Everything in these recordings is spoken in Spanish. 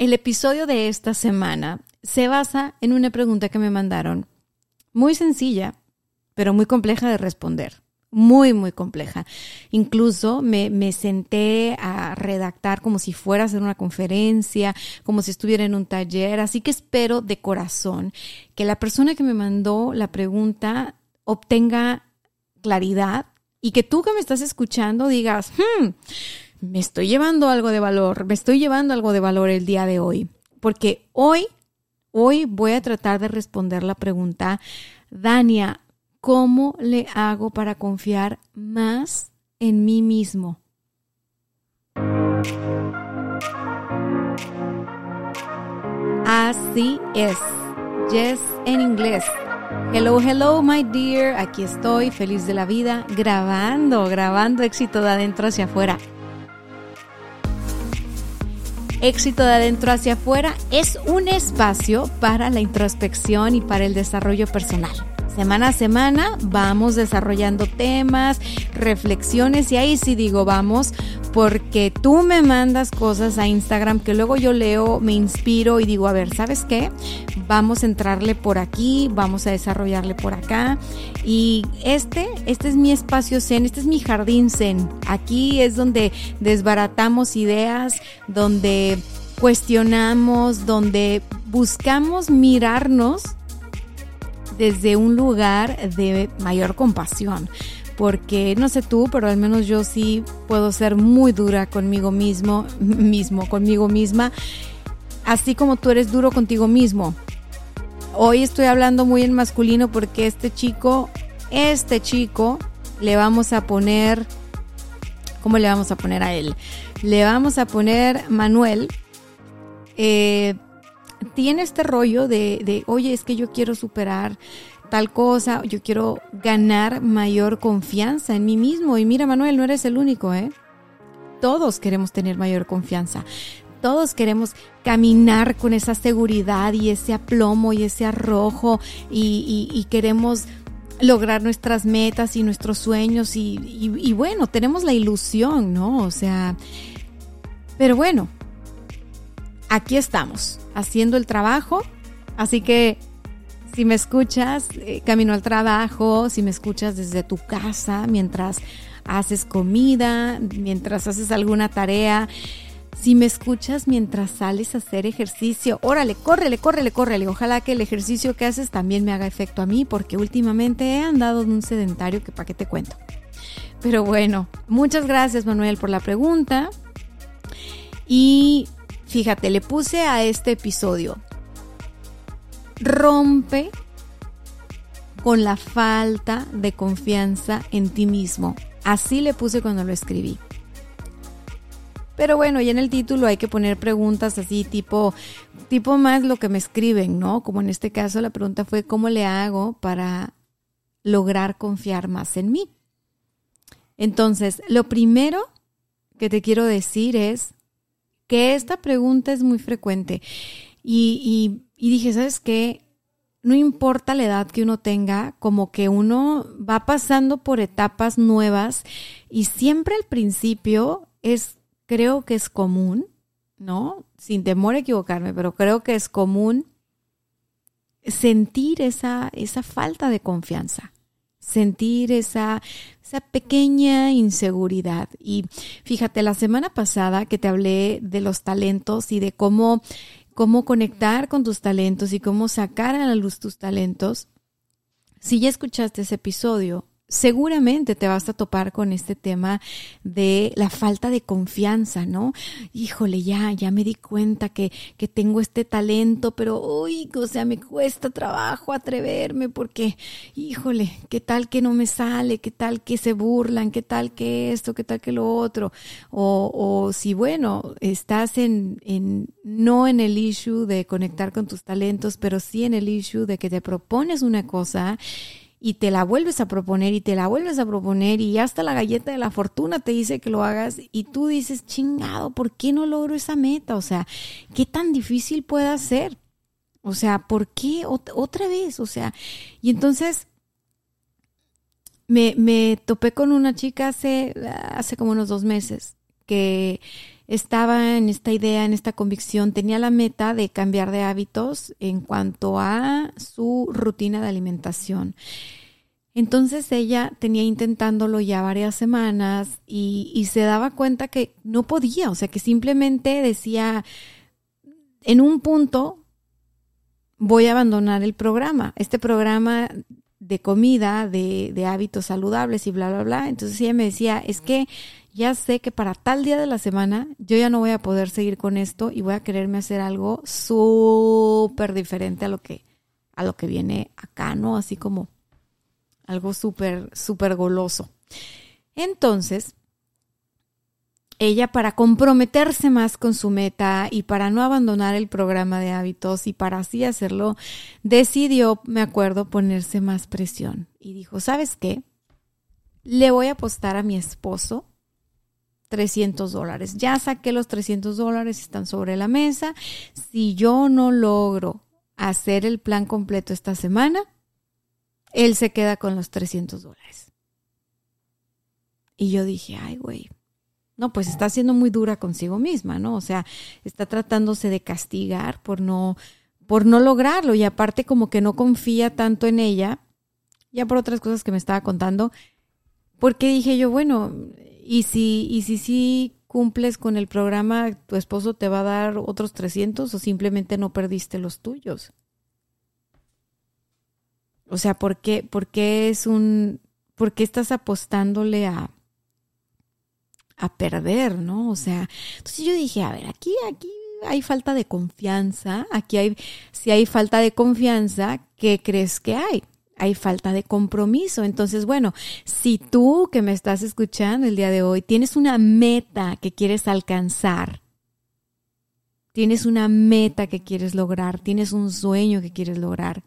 El episodio de esta semana se basa en una pregunta que me mandaron, muy sencilla, pero muy compleja de responder. Muy, muy compleja. Incluso me, me, senté a redactar como si fuera a hacer una conferencia, como si estuviera en un taller. Así que espero de corazón que la persona que me mandó la pregunta obtenga claridad y que tú que me estás escuchando digas, hmm, me estoy llevando algo de valor, me estoy llevando algo de valor el día de hoy. Porque hoy, hoy voy a tratar de responder la pregunta, Dania, ¿cómo le hago para confiar más en mí mismo? Así es. Yes en inglés. Hello, hello, my dear. Aquí estoy, feliz de la vida, grabando, grabando éxito de adentro hacia afuera éxito de adentro hacia afuera es un espacio para la introspección y para el desarrollo personal. Semana a semana vamos desarrollando temas, reflexiones y ahí sí digo vamos porque tú me mandas cosas a Instagram que luego yo leo, me inspiro y digo, a ver, ¿sabes qué? Vamos a entrarle por aquí, vamos a desarrollarle por acá y este, este es mi espacio zen, este es mi jardín zen. Aquí es donde desbaratamos ideas, donde cuestionamos, donde buscamos mirarnos desde un lugar de mayor compasión. Porque no sé tú, pero al menos yo sí puedo ser muy dura conmigo mismo, mismo, conmigo misma, así como tú eres duro contigo mismo. Hoy estoy hablando muy en masculino porque este chico, este chico, le vamos a poner, ¿cómo le vamos a poner a él? Le vamos a poner Manuel. Eh, tiene este rollo de, de, oye, es que yo quiero superar tal cosa, yo quiero ganar mayor confianza en mí mismo. Y mira, Manuel, no eres el único, ¿eh? Todos queremos tener mayor confianza. Todos queremos caminar con esa seguridad y ese aplomo y ese arrojo y, queremos lograr nuestras metas y nuestros sueños y, y bueno, tenemos la ilusión, ¿no? O sea, pero bueno, aquí estamos haciendo el trabajo. Así que si me escuchas eh, camino al trabajo, si me escuchas desde tu casa, mientras haces comida, mientras haces alguna tarea, si me escuchas mientras sales a hacer ejercicio, órale, córrele, córrele, córrele. Ojalá que el ejercicio que haces también me haga efecto a mí, porque últimamente he andado en un sedentario que para qué te cuento. Pero bueno, muchas gracias Manuel por la pregunta. Y Fíjate, le puse a este episodio, rompe con la falta de confianza en ti mismo. Así le puse cuando lo escribí. Pero bueno, ya en el título hay que poner preguntas así tipo, tipo más lo que me escriben, ¿no? Como en este caso la pregunta fue, ¿cómo le hago para lograr confiar más en mí? Entonces, lo primero que te quiero decir es, que esta pregunta es muy frecuente. Y, dije, ¿sabes qué? No importa la edad que uno tenga, como que uno va pasando por etapas nuevas y siempre al principio es, creo que es común, ¿no? Sin temor a equivocarme, pero creo que es común sentir esa, esa falta de confianza sentir esa, esa pequeña inseguridad. Y fíjate, la semana pasada que te hablé de los talentos y de cómo, cómo conectar con tus talentos y cómo sacar a la luz tus talentos, si ya escuchaste ese episodio, seguramente te vas a topar con este tema de la falta de confianza, ¿no? Híjole, ya, ya me di cuenta que, que tengo este talento, pero, uy, o sea, me cuesta trabajo atreverme porque, híjole, qué tal que no me sale, qué tal que se burlan, qué tal que esto, qué tal que lo otro. O, o si, bueno, estás en, en, no en el issue de conectar con tus talentos, pero sí en el issue de que te propones una cosa y te la vuelves a proponer y te la vuelves a proponer y hasta la galleta de la fortuna te dice que lo hagas y tú dices, chingado, ¿por qué no logro esa meta? O sea, ¿qué tan difícil puede ser? O sea, ¿por qué otra vez? O sea, y entonces me, me topé con una chica hace, hace como unos dos meses que estaba en esta idea, en esta convicción, tenía la meta de cambiar de hábitos en cuanto a su rutina de alimentación. Entonces ella tenía intentándolo ya varias semanas y, se daba cuenta que no podía, o sea, que simplemente decía, en un punto voy a abandonar el programa, este programa de comida, de, de hábitos saludables y bla, bla, bla. Entonces ella me decía, es que ya sé que para tal día de la semana yo ya no voy a poder seguir con esto y voy a quererme hacer algo súper diferente a lo que a lo que viene acá, ¿no? Así como algo súper súper goloso. Entonces, ella para comprometerse más con su meta y para no abandonar el programa de hábitos y para así hacerlo, decidió, me acuerdo, ponerse más presión y dijo, ¿sabes qué? Le voy a apostar a mi esposo 300 dólares. Ya saqué los 300 dólares, están sobre la mesa. Si yo no logro hacer el plan completo esta semana, él se queda con los 300 dólares. Y yo dije, ay, güey. No, pues está siendo muy dura consigo misma, ¿no? O sea, está tratándose de castigar por no, por no lograrlo. Y aparte como que no confía tanto en ella, ya por otras cosas que me estaba contando, porque dije yo, bueno, y si, y si sí cumples con el programa, tu esposo te va a dar otros 300 o simplemente no perdiste los tuyos. O sea, ¿por qué, por qué es un, por qué estás apostándole a, a perder, ¿no? O sea, entonces yo dije, a ver, aquí, aquí hay falta de confianza, aquí hay, si hay falta de confianza, ¿qué crees que hay? hay falta de compromiso. Entonces, bueno, si tú que me estás escuchando el día de hoy tienes una meta que quieres alcanzar, tienes una meta que quieres lograr, tienes un sueño que quieres lograr,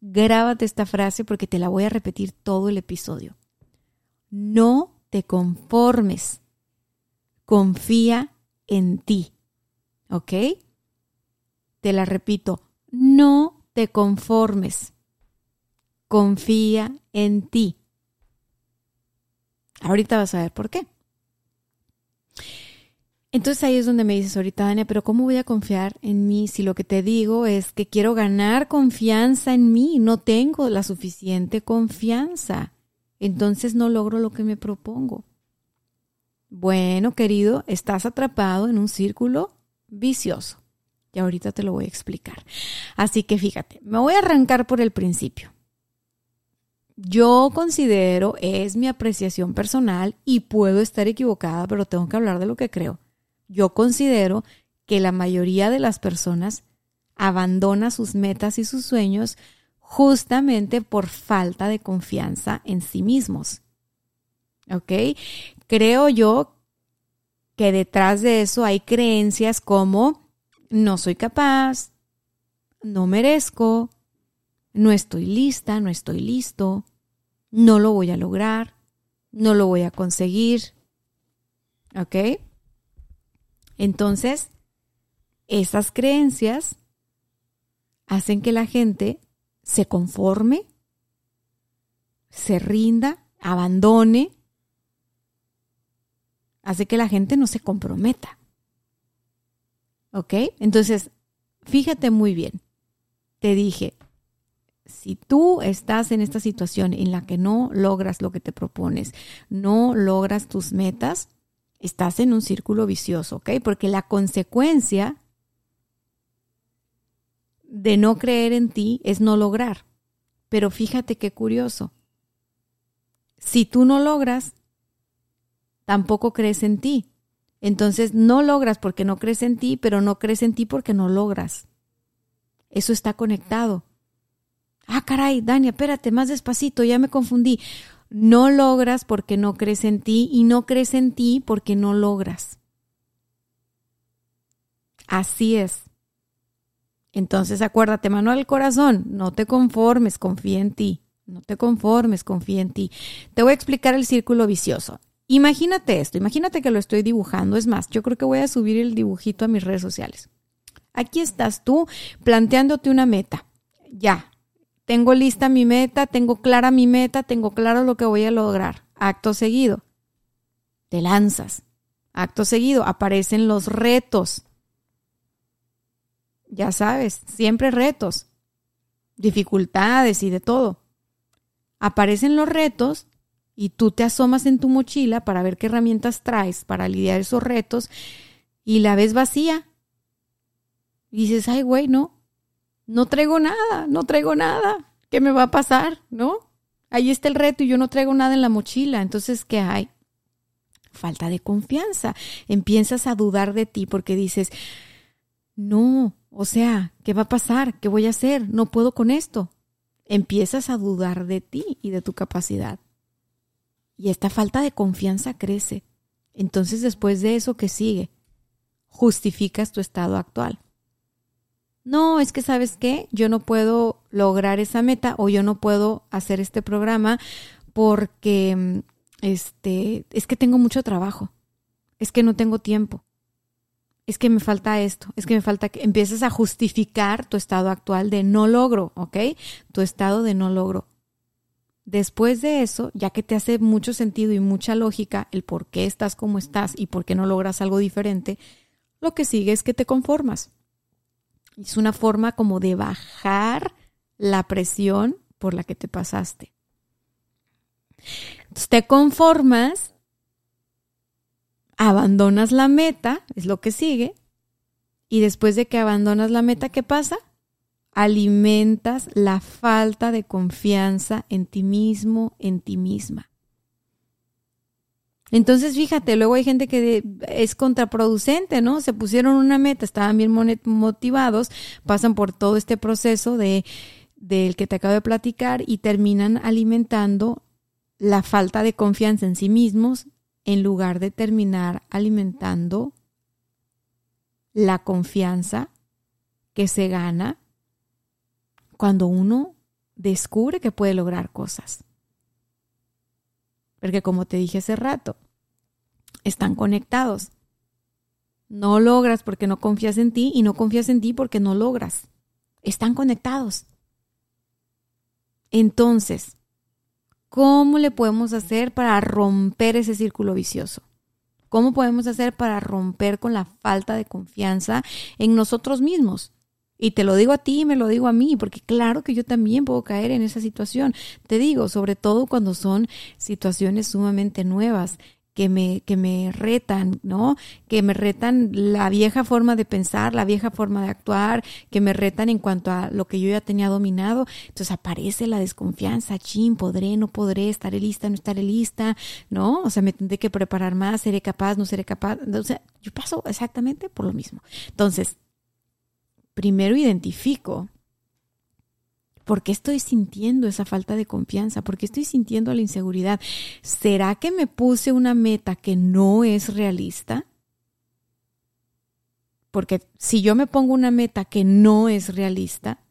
grábate esta frase porque te la voy a repetir todo el episodio. No te conformes. Confía en ti. ¿Ok? Te la repito. No te conformes confía en ti. Ahorita vas a ver por qué. Entonces ahí es donde me dices ahorita, Dania, pero ¿cómo voy a confiar en mí si lo que te digo es que quiero ganar confianza en mí? No tengo la suficiente confianza. Entonces no logro lo que me propongo. Bueno, querido, estás atrapado en un círculo vicioso. Y ahorita te lo voy a explicar. Así que fíjate, me voy a arrancar por el principio yo considero, es mi apreciación personal y puedo estar equivocada, pero tengo que hablar de lo que creo. Yo considero que la mayoría de las personas abandona sus metas y sus sueños justamente por falta de confianza en sí mismos. ¿Ok? Creo yo que detrás de eso hay creencias como no soy capaz, no merezco, no estoy lista, no estoy listo, no lo voy a lograr, no lo voy a conseguir. ¿Ok? Entonces, esas creencias hacen que la gente se conforme, se rinda, abandone, hace que la gente no se comprometa. ¿Ok? Entonces, fíjate muy bien. Te dije, si tú estás en esta situación en la que no logras lo que te propones, no logras tus metas, estás en un círculo vicioso, ¿ok? Porque la consecuencia de no creer en ti es no lograr. Pero fíjate qué curioso. si tú no logras, tampoco crees en ti. Entonces no logras porque no crees en ti, pero no crees en ti porque no logras. Eso está conectado. Ah, caray, Dania, espérate, más despacito, ya me confundí. No logras porque no crees en ti y no crees en ti porque no logras. Así es. Entonces acuérdate, mano al corazón, no te conformes, confía en ti. No te conformes, confía en ti. Te voy a explicar el círculo vicioso. Imagínate esto, imagínate que lo estoy dibujando. Es más, yo creo que voy a subir el dibujito a mis redes sociales. Aquí estás tú planteándote una meta. Ya, tengo lista mi meta, tengo clara mi meta, tengo claro lo que voy a lograr. Acto seguido, te lanzas. Acto seguido, aparecen los retos. Ya sabes, siempre retos, dificultades y de todo. Aparecen los retos y tú te asomas en tu mochila para ver qué herramientas traes para lidiar esos retos y la ves vacía. Y dices, ay, güey, no, no traigo nada, no traigo nada. ¿Qué me va a pasar? ¿No? Ahí está el reto y yo no traigo nada en la mochila. Entonces, ¿qué hay? Falta de confianza. Empiezas a dudar de ti porque dices, no, o sea, ¿qué va a pasar? ¿Qué voy a hacer? No puedo con esto. Empiezas a dudar de ti y de tu capacidad. Y esta falta de confianza crece. Entonces después de eso, ¿qué sigue? Justificas tu estado actual. No, es que sabes qué, yo no puedo lograr esa meta o yo no puedo hacer este programa porque este, es que tengo mucho trabajo. Es que no tengo tiempo. Es que me falta esto, es que me falta que empieces a justificar tu estado actual de no logro, ¿ok? Tu estado de no logro. Después de eso, ya que te hace mucho sentido y mucha lógica el por qué estás como estás y por qué no logras algo diferente, lo que sigue es que te conformas. Es una forma como de bajar la presión por la que te pasaste. Te conformas, abandonas la meta, es lo que sigue, y después de que abandonas la meta, ¿qué pasa? Alimentas la falta de confianza en ti mismo, en ti misma. Entonces, fíjate, luego hay gente que es contraproducente, ¿no? Se pusieron una meta, estaban bien motivados, pasan por todo este proceso de del que te acabo de platicar y terminan alimentando la falta de confianza en sí mismos en lugar de terminar alimentando la confianza que se gana cuando uno descubre que puede lograr cosas. Porque como te dije hace rato, están conectados. No logras porque no confías en ti y no confías en ti porque no logras. Están conectados. Entonces, ¿cómo le podemos hacer para romper ese círculo vicioso? ¿Cómo podemos hacer para romper con la falta de confianza en nosotros mismos? Y te lo digo a ti y me lo digo a mí, porque claro que yo también puedo caer en esa situación. Te digo, sobre todo cuando son situaciones sumamente nuevas que me, que me retan, ¿no? Que me retan la vieja forma de pensar, la vieja forma de actuar, que me retan en cuanto a lo que yo ya tenía dominado. Entonces aparece la desconfianza, chin, podré, no podré, estaré lista, no estaré lista, ¿no? O sea, me tendré que preparar más, seré capaz, no seré capaz. O sea, yo paso exactamente por lo mismo. Entonces, primero identifico por qué estoy sintiendo esa falta de confianza, por qué estoy sintiendo la inseguridad. ¿Será que me puse una meta que no es realista? Porque si yo me pongo una meta que no es realista,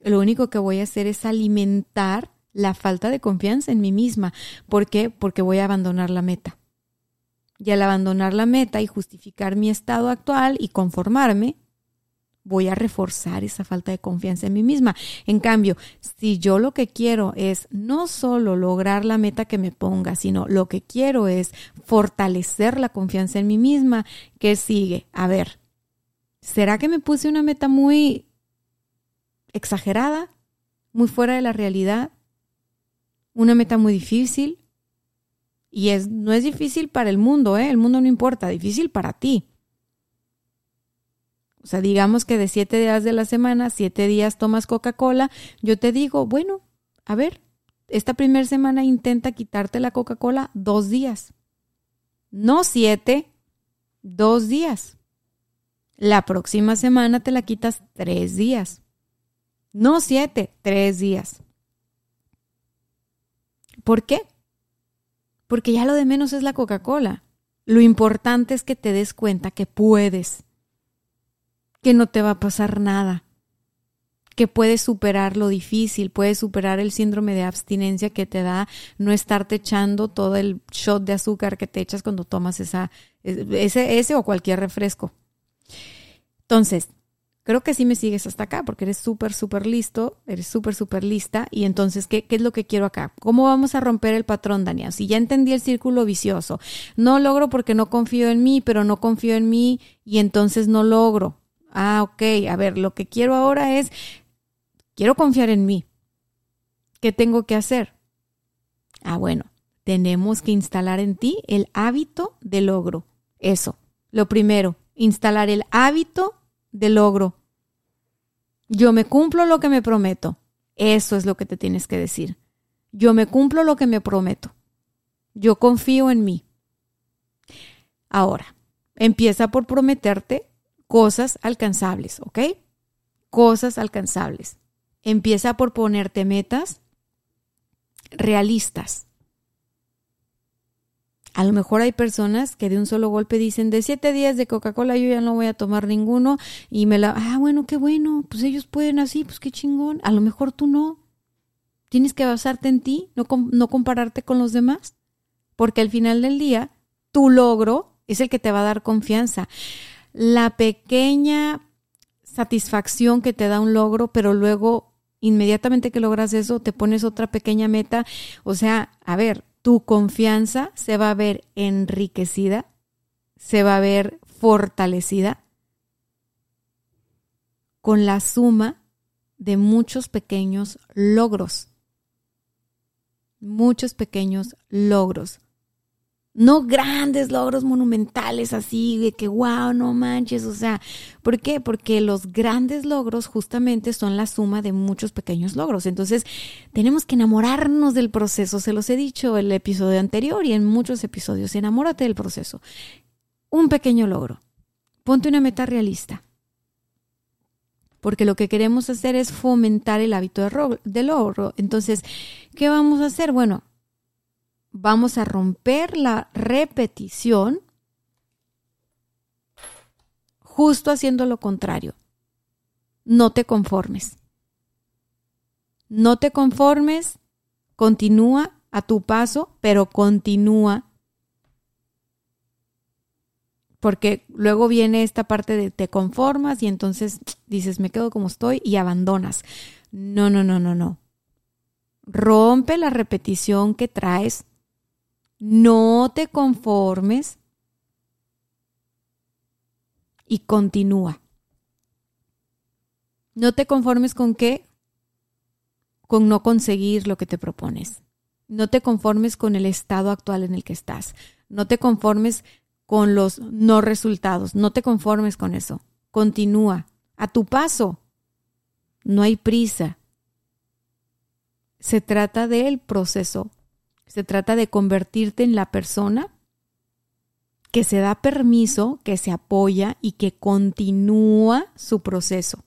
lo único que voy a hacer es alimentar la falta de confianza en mí misma. ¿Por qué? Porque voy a abandonar la meta. Y al abandonar la meta y justificar mi estado actual y conformarme, voy a reforzar esa falta de confianza en mí misma. En cambio, si yo lo que quiero es no solo lograr la meta que me ponga, sino lo que quiero es fortalecer la confianza en mí misma, ¿qué sigue? A ver, ¿será que me puse una meta muy exagerada? ¿Muy fuera de la realidad? ¿Una meta muy difícil? Y es, no es difícil para el mundo, ¿eh? El mundo no importa, difícil para ti. O sea, digamos que de siete días de la semana, siete días tomas Coca-Cola, yo te digo, bueno, a ver, esta primera semana intenta quitarte la Coca-Cola dos días. No siete, dos días. La próxima semana te la quitas tres días. No siete, tres días. ¿Por qué? Porque ya lo de menos es la Coca-Cola. Lo importante es que te des cuenta que puedes, que no te va a pasar nada, que puedes superar lo difícil, puedes superar el síndrome de abstinencia que te da no estarte echando todo el shot de azúcar que te echas cuando tomas esa, ese, ese o cualquier refresco. Entonces, creo que sí me sigues hasta acá porque eres súper, súper listo, eres súper, súper lista. Y entonces, ¿qué, ¿qué, es lo que quiero acá? ¿Cómo vamos a romper el patrón, Daniel? Si ya entendí el círculo vicioso, no logro porque no confío en mí, pero no confío en mí y entonces no logro. Ah, ok, a ver, lo que quiero ahora es, quiero confiar en mí. ¿Qué tengo que hacer? Ah, bueno, tenemos que instalar en ti el hábito de logro. Eso, lo primero, instalar el hábito de logro. Yo me cumplo lo que me prometo. Eso es lo que te tienes que decir. Yo me cumplo lo que me prometo. Yo confío en mí. Ahora, empieza por prometerte cosas alcanzables, ¿ok? Cosas alcanzables. Empieza por ponerte metas realistas. A lo mejor hay personas que de un solo golpe dicen, de siete días de Coca-Cola yo ya no voy a tomar ninguno y me la, ah, bueno, qué bueno, pues ellos pueden así, pues qué chingón. A lo mejor tú no. Tienes que basarte en ti, no, no compararte con los demás, porque al final del día, tu logro es el que te va a dar confianza. La pequeña satisfacción que te da un logro, pero luego inmediatamente que logras eso, te pones otra pequeña meta. O sea, a ver, tu confianza se va a ver enriquecida, se va a ver fortalecida con la suma de muchos pequeños logros. Muchos pequeños logros no grandes logros monumentales así de que wow, no manches, o sea, ¿por qué? Porque los grandes logros justamente son la suma de muchos pequeños logros. Entonces, tenemos que enamorarnos del proceso, se los he dicho el episodio anterior y en muchos episodios, enamórate del proceso. Un pequeño logro. Ponte una meta realista. Porque lo que queremos hacer es fomentar el hábito de logro. Entonces, ¿qué vamos a hacer? Bueno, vamos a romper la repetición justo haciendo lo contrario. No te conformes. No te conformes, continúa a tu paso, pero continúa. Porque luego viene esta parte de te conformas y entonces dices, me quedo como estoy y abandonas. No, no, no, no, no. Rompe la repetición que traes no te conformes y continúa. No te conformes con qué? Con no conseguir lo que te propones. No te conformes con el estado actual en el que estás. No te conformes con los no resultados. No te conformes con eso. Continúa a tu paso. No hay prisa. Se trata del proceso se trata de convertirte en la persona que se da permiso, que se apoya y que continúa su proceso,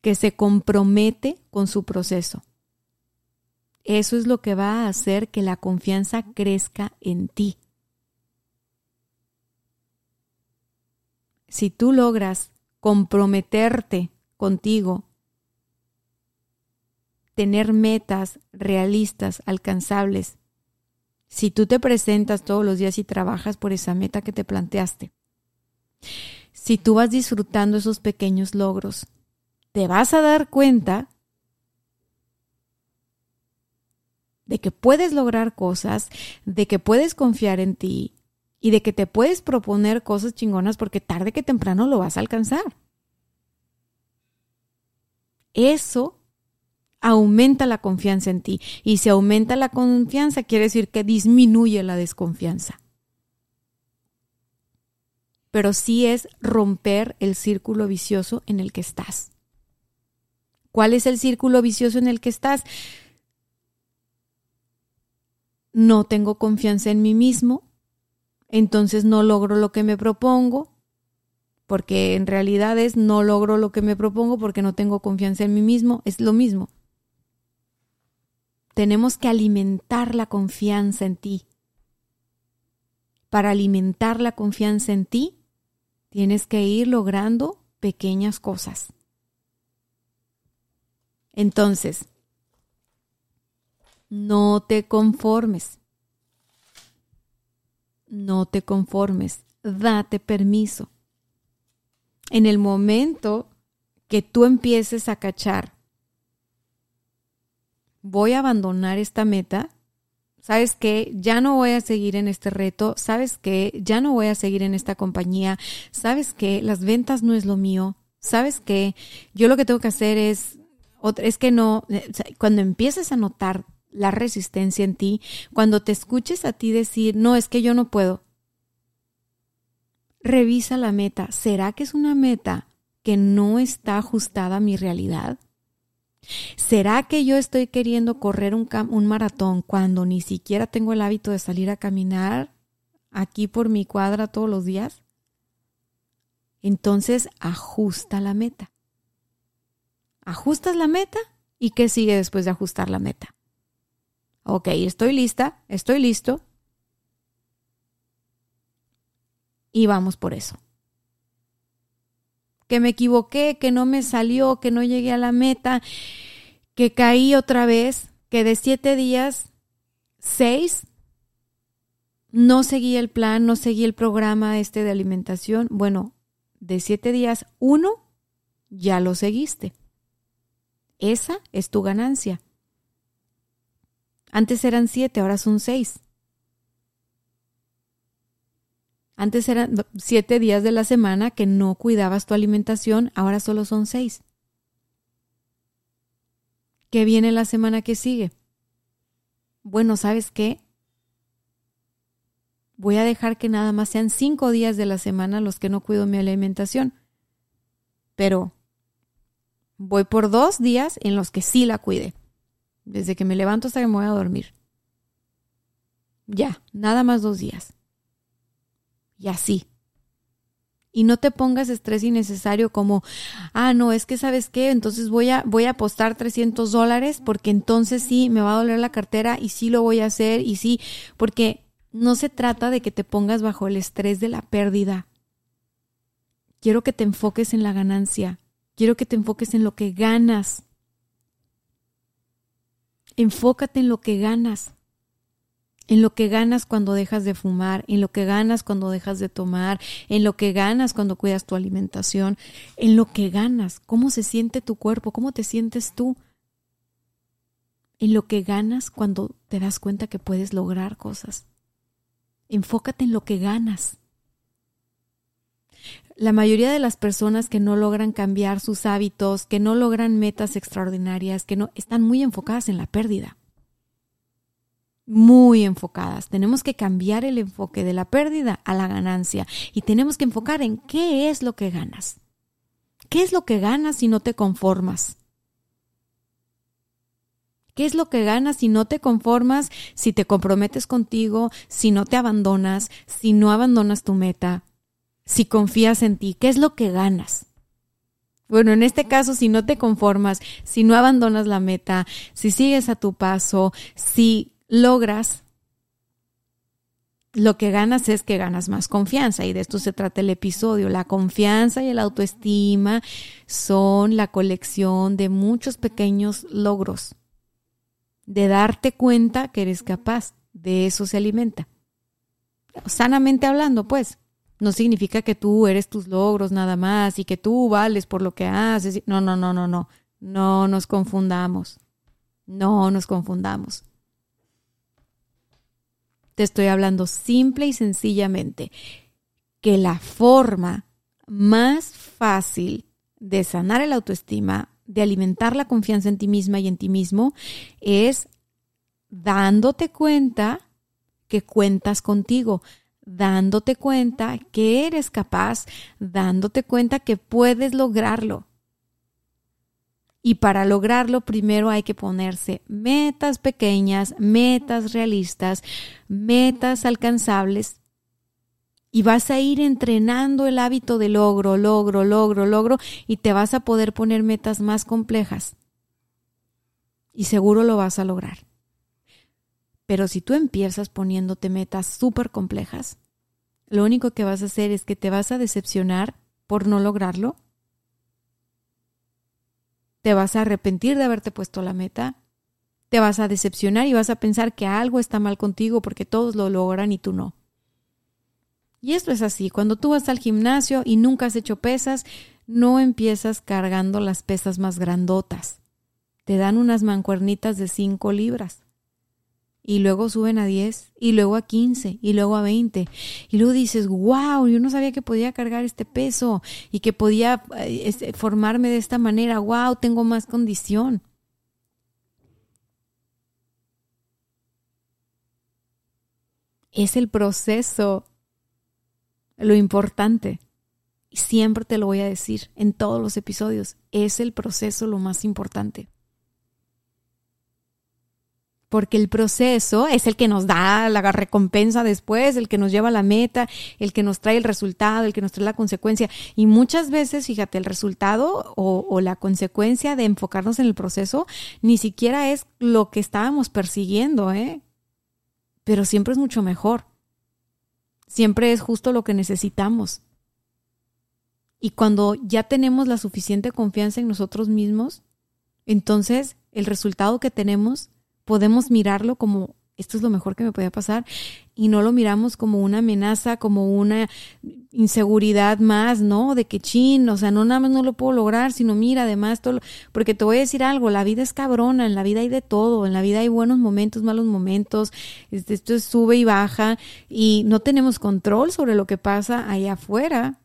que se compromete con su proceso. Eso es lo que va a hacer que la confianza crezca en ti. Si tú logras comprometerte contigo tener metas realistas, alcanzables. Si tú te presentas todos los días y trabajas por esa meta que te planteaste, si tú vas disfrutando esos pequeños logros, te vas a dar cuenta de que puedes lograr cosas, de que puedes confiar en ti y de que te puedes proponer cosas chingonas porque tarde que temprano lo vas a alcanzar. Eso aumenta la confianza en ti. Y si aumenta la confianza, quiere decir que disminuye la desconfianza. Pero sí es romper el círculo vicioso en el que estás. ¿Cuál es el círculo vicioso en el que estás? No tengo confianza en mí mismo, entonces no logro lo que me propongo, porque en realidad es no logro lo que me propongo porque no tengo confianza en mí mismo, es lo mismo. Tenemos que alimentar la confianza en ti. Para alimentar la confianza en ti, tienes que ir logrando pequeñas cosas. Entonces, no te conformes. No te conformes. Date permiso. En el momento que tú empieces a cachar, voy a abandonar esta meta, sabes que ya no voy a seguir en este reto, sabes que ya no voy a seguir en esta compañía, sabes que las ventas no es lo mío, sabes que yo lo que tengo que hacer es, es que no, cuando empieces a notar la resistencia en ti, cuando te escuches a ti decir, no, es que yo no puedo, revisa la meta. ¿Será que es una meta que no está ajustada a mi realidad? ¿Será que yo estoy queriendo correr un, maratón cuando ni siquiera tengo el hábito de salir a caminar aquí por mi cuadra todos los días? Entonces ajusta la meta. Ajustas la meta y ¿qué sigue después de ajustar la meta? Ok, estoy lista, estoy listo. Y vamos por eso. Que me equivoqué, que no me salió, que no llegué a la meta, que caí otra vez, que de siete días, seis, no seguí el plan, no seguí el programa este de alimentación. Bueno, de siete días, uno, ya lo seguiste. Esa es tu ganancia. Antes eran siete, ahora son seis. Antes eran siete días de la semana que no cuidabas tu alimentación, ahora solo son seis. ¿Qué viene la semana que sigue? Bueno, ¿sabes qué? Voy a dejar que nada más sean cinco días de la semana los que no cuido mi alimentación. Pero voy por dos días en los que sí la cuide. Desde que me levanto hasta que me voy a dormir. Ya, nada más dos días y así. Y no te pongas estrés innecesario como, ah, no, es que sabes qué, entonces voy a, voy a apostar 300 dólares porque entonces sí, me va a doler la cartera y sí lo voy a hacer y sí, porque no se trata de que te pongas bajo el estrés de la pérdida. Quiero que te enfoques en la ganancia, quiero que te enfoques en lo que ganas. Enfócate en lo que ganas en lo que ganas cuando dejas de fumar, en lo que ganas cuando dejas de tomar, en lo que ganas cuando cuidas tu alimentación, en lo que ganas, cómo se siente tu cuerpo, cómo te sientes tú, en lo que ganas cuando te das cuenta que puedes lograr cosas. Enfócate en lo que ganas. La mayoría de las personas que no logran cambiar sus hábitos, que no logran metas extraordinarias, que no están muy enfocadas en la pérdida muy enfocadas. Tenemos que cambiar el enfoque de la pérdida a la ganancia y tenemos que enfocar en qué es lo que ganas. ¿Qué es lo que ganas si no te conformas? ¿Qué es lo que ganas si no te conformas, si te comprometes contigo, si no te abandonas, si no abandonas tu meta, si confías en ti? ¿Qué es lo que ganas? Bueno, en este caso, si no te conformas, si no abandonas la meta, si sigues a tu paso, si logras, lo que ganas es que ganas más confianza y de esto se trata el episodio. La confianza y el autoestima son la colección de muchos pequeños logros, de darte cuenta que eres capaz, de eso se alimenta. Sanamente hablando, pues, no significa que tú eres tus logros nada más y que tú vales por lo que haces. No, no, no, no, no. No nos confundamos. No nos confundamos. Te estoy hablando simple y sencillamente que la forma más fácil de sanar el autoestima, de alimentar la confianza en ti misma y en ti mismo, es dándote cuenta que cuentas contigo, dándote cuenta que eres capaz, dándote cuenta que puedes lograrlo. Y para lograrlo, primero hay que ponerse metas pequeñas, metas realistas, metas alcanzables. Y vas a ir entrenando el hábito de logro, logro, logro, logro, y te vas a poder poner metas más complejas. Y seguro lo vas a lograr. Pero si tú empiezas poniéndote metas súper complejas, lo único que vas a hacer es que te vas a decepcionar por no lograrlo te vas a arrepentir de haberte puesto la meta, te vas a decepcionar y vas a pensar que algo está mal contigo porque todos lo logran y tú no. Y esto es así, cuando tú vas al gimnasio y nunca has hecho pesas, no empiezas cargando las pesas más grandotas. Te dan unas mancuernitas de 5 libras y luego suben a 10 y luego a 15 y luego a 20 y luego dices, wow, yo no sabía que podía cargar este peso y que podía eh, este, formarme de esta manera, wow, tengo más condición. Es el proceso lo importante. Y siempre te lo voy a decir en todos los episodios, es el proceso lo más importante porque el proceso es el que nos da la recompensa después, el que nos lleva a la meta, el que nos trae el resultado, el que nos trae la consecuencia. Y muchas veces, fíjate, el resultado o, la consecuencia de enfocarnos en el proceso ni siquiera es lo que estábamos persiguiendo, ¿eh? Pero siempre es mucho mejor. Siempre es justo lo que necesitamos. Y cuando ya tenemos la suficiente confianza en nosotros mismos, entonces el resultado que tenemos podemos mirarlo como esto es lo mejor que me podía pasar y no lo miramos como una amenaza, como una inseguridad más, ¿no? De que chin, o sea, no nada más no lo puedo lograr, sino mira, además, todo, porque te voy a decir algo, la vida es cabrona, en la vida hay de todo, en la vida hay buenos momentos, malos momentos, este, esto es sube y baja y no tenemos control sobre lo que pasa allá afuera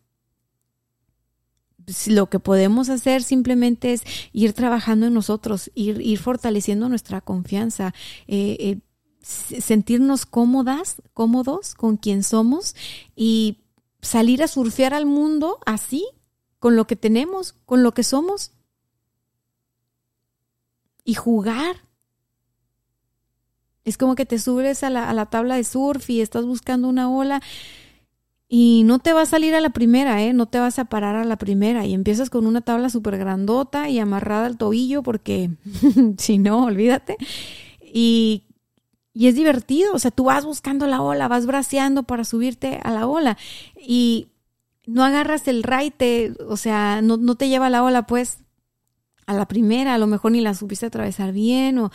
lo que podemos hacer simplemente es ir trabajando en nosotros, ir, ir fortaleciendo nuestra confianza, eh, eh, sentirnos cómodas, cómodos con quien somos y salir a surfear al mundo así, con lo que tenemos, con lo que somos. Y jugar. Es como que te subes a la, a la tabla de surf y estás buscando una ola y no te va a salir a la primera, ¿eh? No te vas a parar a la primera. Y empiezas con una tabla súper grandota y amarrada al tobillo porque si no, olvídate. Y, y es divertido. O sea, tú vas buscando la ola, vas braceando para subirte a la ola. Y no agarras el raite, o sea, no, no te lleva la ola, pues, a la primera, a lo mejor ni la supiste atravesar bien o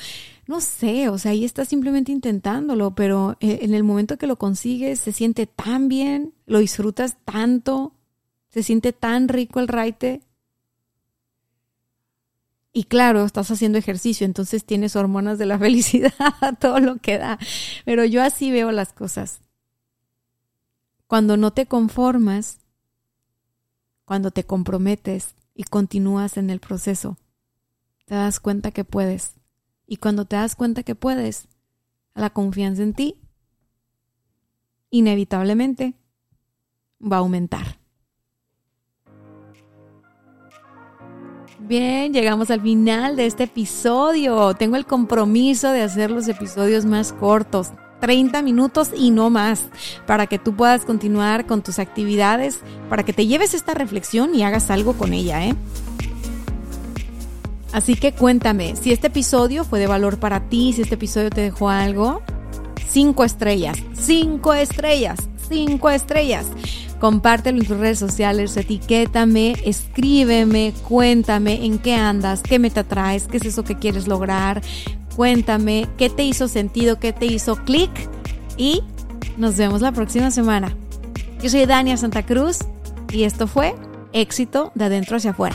no sé, o sea, ahí estás simplemente intentándolo, pero eh, en el momento que lo consigues se siente tan bien, lo disfrutas tanto, se siente tan rico el raite. Y claro, estás haciendo ejercicio, entonces tienes hormonas de la felicidad, todo lo que da. Pero yo así veo las cosas. Cuando no te conformas, cuando te comprometes y continúas en el proceso, te das cuenta que puedes y cuando te das cuenta que puedes, la confianza en ti inevitablemente va a aumentar. Bien, llegamos al final de este episodio. Tengo el compromiso de hacer los episodios más cortos, 30 minutos y no más, para que tú puedas continuar con tus actividades, para que te lleves esta reflexión y hagas algo con ella, ¿eh? Así que cuéntame, si este episodio fue de valor para ti, si este episodio te dejó algo, cinco estrellas, cinco estrellas, cinco estrellas. Compártelo en tus redes sociales, etiquétame, escríbeme, cuéntame en qué andas, qué meta traes, qué es eso que quieres lograr. Cuéntame qué te hizo sentido, qué te hizo clic y nos vemos la próxima semana. Yo soy Dania Santa Cruz y esto fue Éxito de adentro hacia afuera.